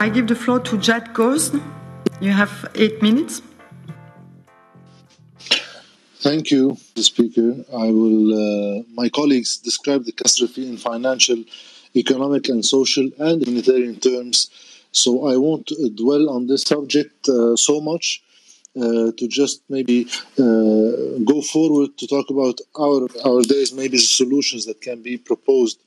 I give the floor to Jad Ghosn. You have eight minutes. Thank you, the speaker. I will. Uh, my colleagues describe the catastrophe in financial, economic, and social and humanitarian terms. So I won't dwell on this subject uh, so much. Uh, to just maybe uh, go forward to talk about our our days, maybe the solutions that can be proposed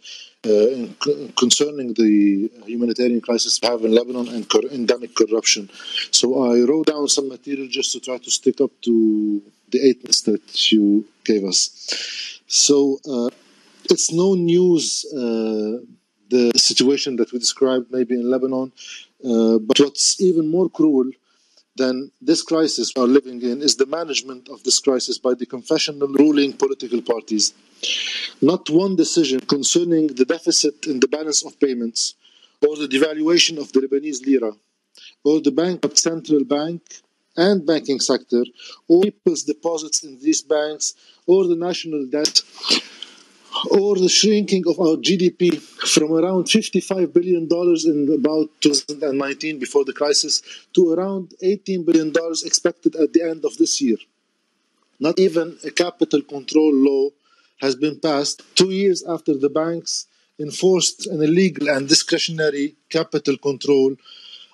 uh, in, concerning the humanitarian crisis we have in Lebanon and cor- endemic corruption. So I wrote down some material just to try to stick up to the eight minutes that you gave us. So uh, it's no news the situation that we described maybe in Lebanon, uh, but what's even more cruel then this crisis we are living in is the management of this crisis by the confessional ruling political parties. Not one decision concerning the deficit in the balance of payments, or the devaluation of the Lebanese lira, or the central bank and banking sector, or people's deposits in these banks, or the national debt, or the shrinking of our GDP from around $55 billion in about 2019 before the crisis to around $18 billion expected at the end of this year. Not even a capital control law has been passed two years after the banks enforced an illegal and discretionary capital control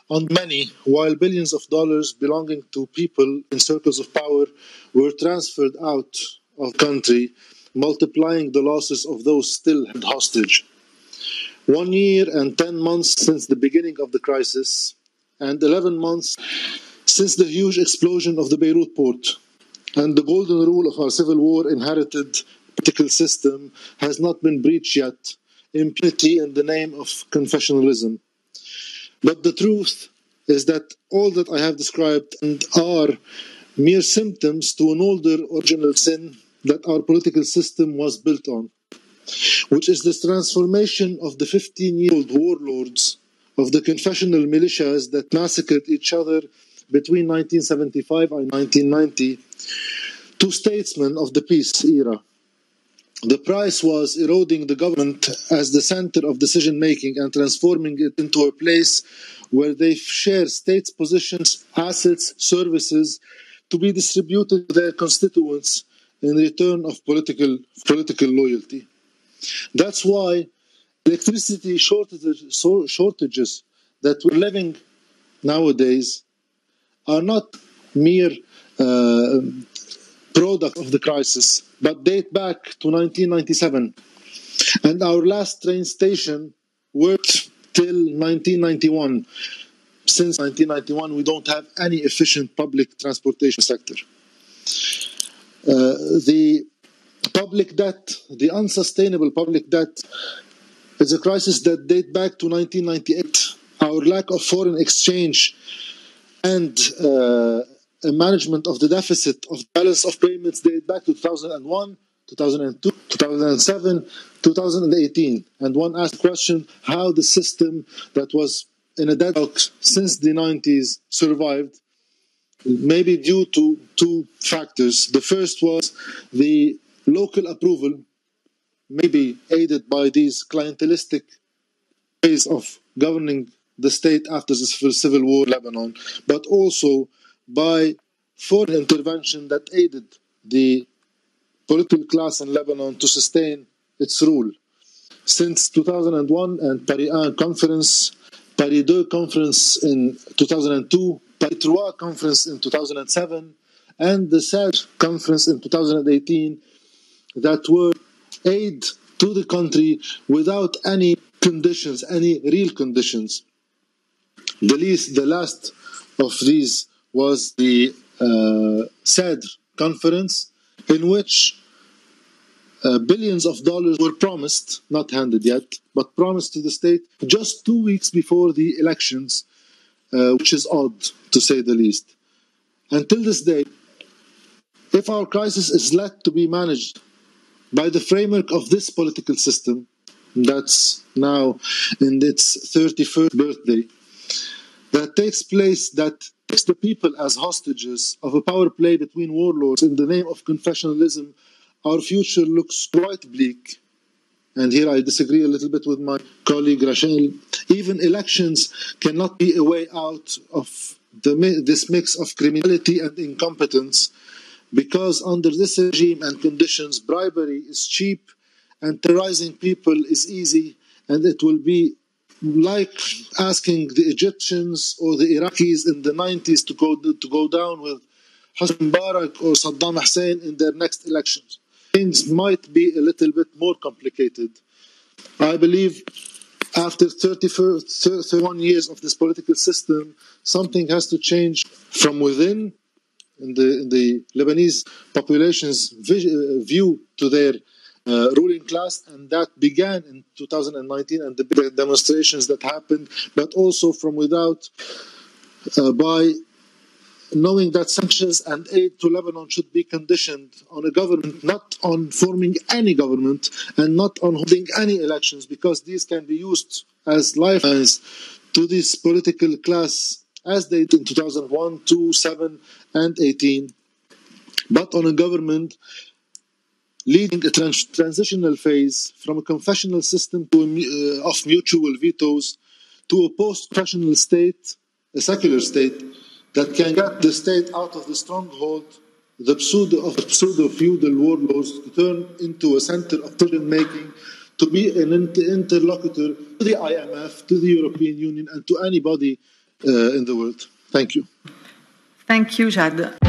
on money, while billions of dollars belonging to people in circles of power were transferred out of country multiplying the losses of those still held hostage. One year and 10 months since the beginning of the crisis, and 11 months since the huge explosion of the Beirut port, and the golden rule of our civil war inherited political system has not been breached yet. Impunity in the name of confessionalism. But the truth is that all that I have described and are mere symptoms to an older original sin that our political system was built on, which is this transformation of the 15 year old warlords of the confessional militias that massacred each other between 1975 and 1990 to statesmen of the peace era. The price was eroding the government as the center of decision making and transforming it into a place where they share states' positions, assets, services to be distributed to their constituents in return of political political loyalty. That's why electricity shortages, shortages that we're living nowadays are not mere uh, product of the crisis, but date back to 1997. And our last train station worked till 1991. Since 1991, we don't have any efficient public transportation sector. Uh, the public debt, the unsustainable public debt, is a crisis that dates back to 1998. Our lack of foreign exchange and uh, management of the deficit of balance of payments date back to 2001, 2002, 2007, 2018. And one asked question how the system that was in a deadlock since the 90s survived maybe due to two factors. The first was the local approval, maybe aided by these clientelistic ways of governing the state after the civil war in Lebanon, but also by foreign intervention that aided the political class in Lebanon to sustain its rule. Since 2001 and Paris 1 conference, Paris 2 conference in 2002, Paris conference in 2007 and the CEDRE conference in 2018 that were aid to the country without any conditions, any real conditions. The least, the last of these was the uh, CEDRE conference, in which uh, billions of dollars were promised, not handed yet, but promised to the state just two weeks before the elections uh, which is odd to say the least. Until this day, if our crisis is let to be managed by the framework of this political system, that's now in its 31st birthday, that takes place that takes the people as hostages of a power play between warlords in the name of confessionalism, our future looks quite bleak. And here I disagree a little bit with my colleague Rachel, even elections cannot be a way out of the, this mix of criminality and incompetence because under this regime and conditions, bribery is cheap and terrorizing people is easy, and it will be like asking the Egyptians or the Iraqis in the 90s to go to go down with Hosni Mubarak or Saddam Hussein in their next elections. Things might be a little bit more complicated. I believe after 31 years of this political system, something has to change from within in the, in the Lebanese population's view to their uh, ruling class, and that began in 2019 and the demonstrations that happened, but also from without uh, by knowing that sanctions and aid to Lebanon should be conditioned on a government, not on forming any government and not on holding any elections, because these can be used as lifelines to this political class as they did in 2001, 2, 7, and 18, but on a government leading a trans- transitional phase from a confessional system to a, uh, of mutual vetoes to a post-confessional state, a secular state, that can get the state out of the stronghold, the pseudo of pseudo-feudal warlords to turn into a center of decision making, to be an inter- interlocutor to the IMF, to the European Union, and to anybody uh, in the world. Thank you. Thank you, Jad.